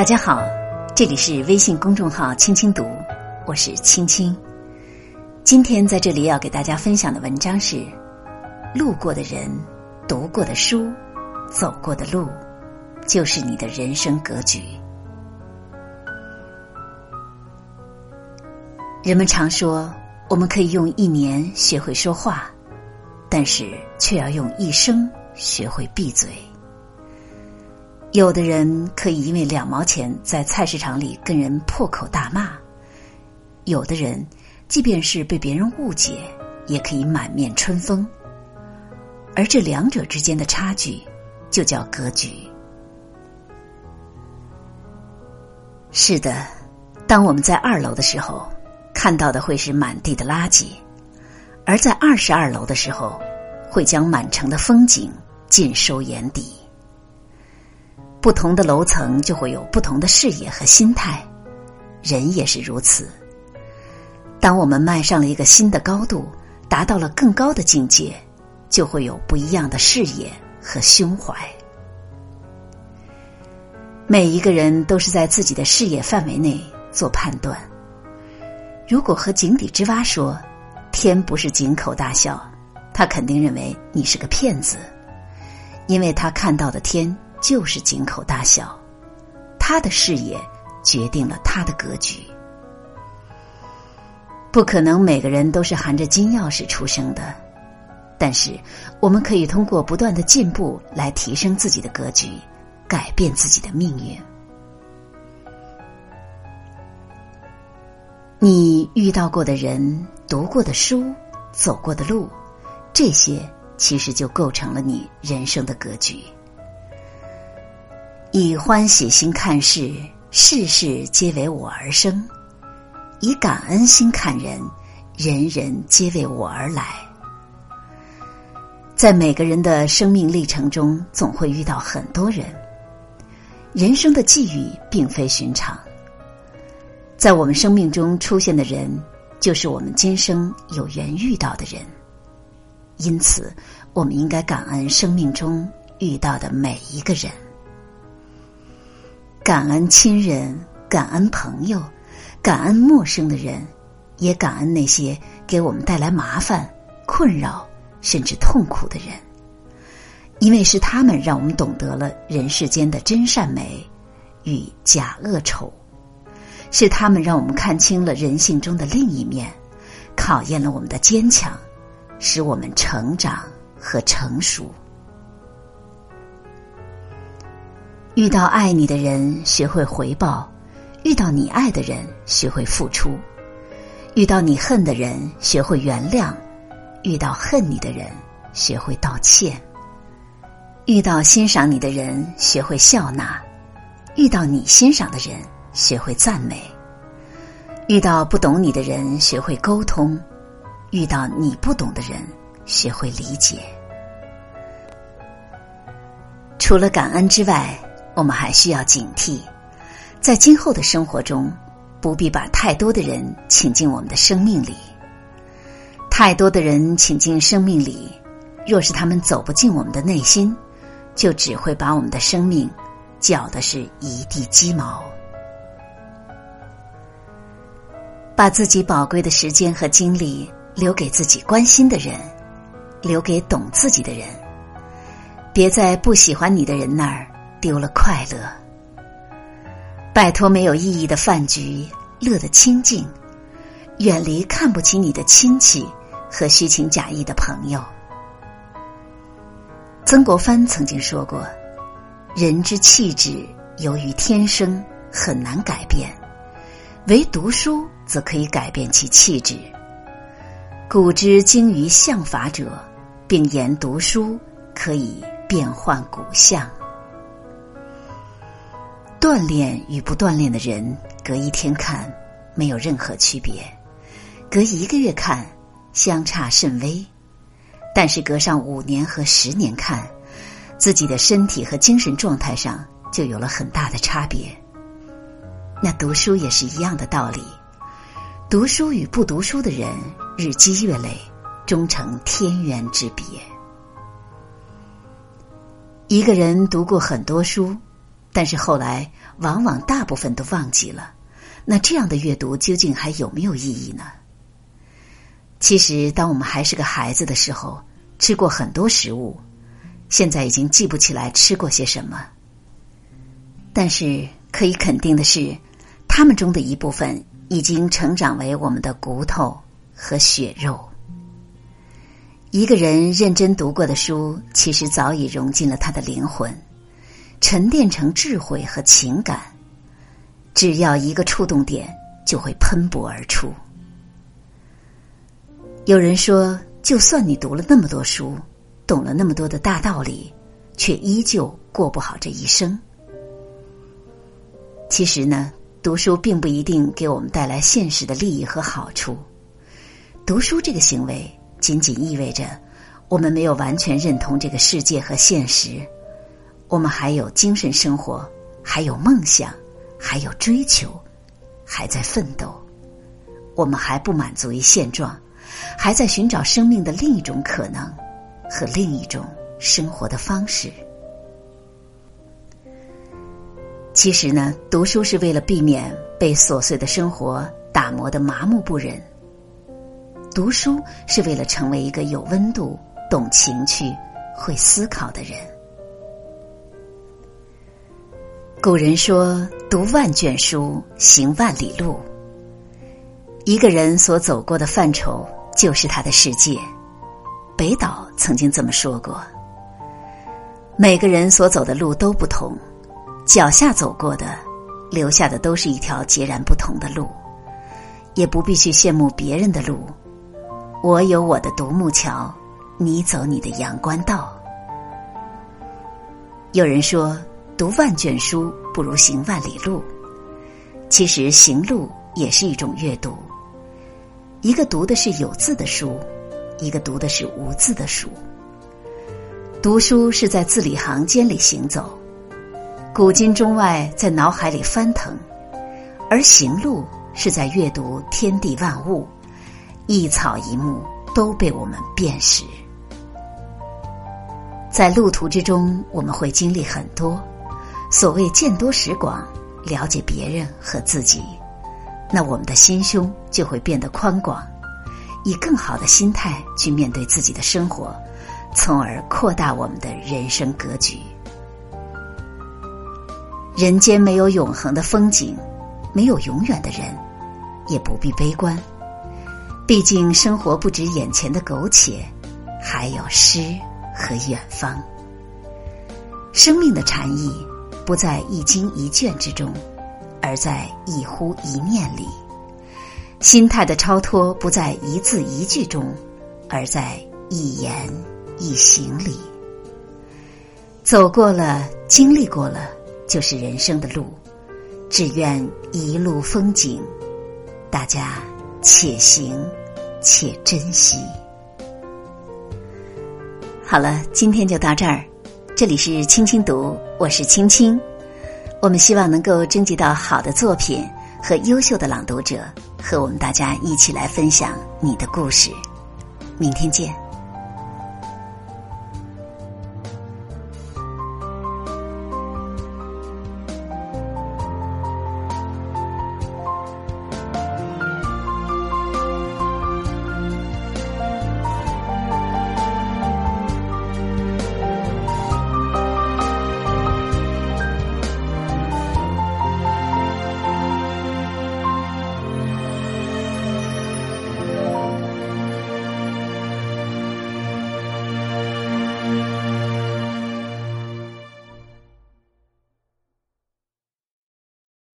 大家好，这里是微信公众号“青青读”，我是青青。今天在这里要给大家分享的文章是：路过的人、读过的书、走过的路，就是你的人生格局。人们常说，我们可以用一年学会说话，但是却要用一生学会闭嘴。有的人可以因为两毛钱在菜市场里跟人破口大骂，有的人即便是被别人误解，也可以满面春风。而这两者之间的差距，就叫格局。是的，当我们在二楼的时候，看到的会是满地的垃圾；而在二十二楼的时候，会将满城的风景尽收眼底。不同的楼层就会有不同的视野和心态，人也是如此。当我们迈上了一个新的高度，达到了更高的境界，就会有不一样的视野和胸怀。每一个人都是在自己的视野范围内做判断。如果和井底之蛙说天不是井口大小，他肯定认为你是个骗子，因为他看到的天。就是井口大小，他的视野决定了他的格局。不可能每个人都是含着金钥匙出生的，但是我们可以通过不断的进步来提升自己的格局，改变自己的命运。你遇到过的人、读过的书、走过的路，这些其实就构成了你人生的格局。以欢喜心看事，事事皆为我而生；以感恩心看人，人人皆为我而来。在每个人的生命历程中，总会遇到很多人。人生的际遇并非寻常，在我们生命中出现的人，就是我们今生有缘遇到的人。因此，我们应该感恩生命中遇到的每一个人。感恩亲人，感恩朋友，感恩陌生的人，也感恩那些给我们带来麻烦、困扰甚至痛苦的人，因为是他们让我们懂得了人世间的真善美与假恶丑，是他们让我们看清了人性中的另一面，考验了我们的坚强，使我们成长和成熟。遇到爱你的人，学会回报；遇到你爱的人，学会付出；遇到你恨的人，学会原谅；遇到恨你的人，学会道歉；遇到欣赏你的人，学会笑纳；遇到你欣赏的人，学会赞美；遇到不懂你的人，学会沟通；遇到你不懂的人，学会理解。除了感恩之外，我们还需要警惕，在今后的生活中，不必把太多的人请进我们的生命里。太多的人请进生命里，若是他们走不进我们的内心，就只会把我们的生命搅的是一地鸡毛。把自己宝贵的时间和精力留给自己关心的人，留给懂自己的人，别在不喜欢你的人那儿。丢了快乐，摆脱没有意义的饭局，乐得清静，远离看不起你的亲戚和虚情假意的朋友。曾国藩曾经说过：“人之气质由于天生，很难改变；唯读书则可以改变其气质。古之精于相法者，并言读书可以变换骨相。”锻炼与不锻炼的人，隔一天看没有任何区别；隔一个月看相差甚微。但是隔上五年和十年看，自己的身体和精神状态上就有了很大的差别。那读书也是一样的道理，读书与不读书的人，日积月累，终成天渊之别。一个人读过很多书。但是后来往往大部分都忘记了。那这样的阅读究竟还有没有意义呢？其实，当我们还是个孩子的时候，吃过很多食物，现在已经记不起来吃过些什么。但是可以肯定的是，他们中的一部分已经成长为我们的骨头和血肉。一个人认真读过的书，其实早已融进了他的灵魂，沉淀成智慧和情感。只要一个触动点，就会喷薄而出。有人说，就算你读了那么多书，懂了那么多的大道理，却依旧过不好这一生。其实呢，读书并不一定给我们带来现实的利益和好处。读书这个行为，仅仅意味着我们没有完全认同这个世界和现实，我们还有精神生活，还有梦想。还有追求，还在奋斗，我们还不满足于现状，还在寻找生命的另一种可能和另一种生活的方式。其实呢，读书是为了避免被琐碎的生活打磨的麻木不仁。读书是为了成为一个有温度、懂情趣、会思考的人。古人说：“读万卷书，行万里路。”一个人所走过的范畴，就是他的世界。北岛曾经这么说过：“每个人所走的路都不同，脚下走过的，留下的都是一条截然不同的路。也不必去羡慕别人的路，我有我的独木桥，你走你的阳关道。”有人说。读万卷书不如行万里路。其实行路也是一种阅读。一个读的是有字的书，一个读的是无字的书。读书是在字里行间里行走，古今中外在脑海里翻腾；而行路是在阅读天地万物，一草一木都被我们辨识。在路途之中，我们会经历很多。所谓见多识广，了解别人和自己，那我们的心胸就会变得宽广，以更好的心态去面对自己的生活，从而扩大我们的人生格局。人间没有永恒的风景，没有永远的人，也不必悲观。毕竟生活不止眼前的苟且，还有诗和远方。生命的禅意。不在一经一卷之中，而在一呼一念里；心态的超脱不在一字一句中，而在一言一行里。走过了，经历过了，就是人生的路。只愿一路风景，大家且行且珍惜。好了，今天就到这儿。这里是青青读，我是青青。我们希望能够征集到好的作品和优秀的朗读者，和我们大家一起来分享你的故事。明天见。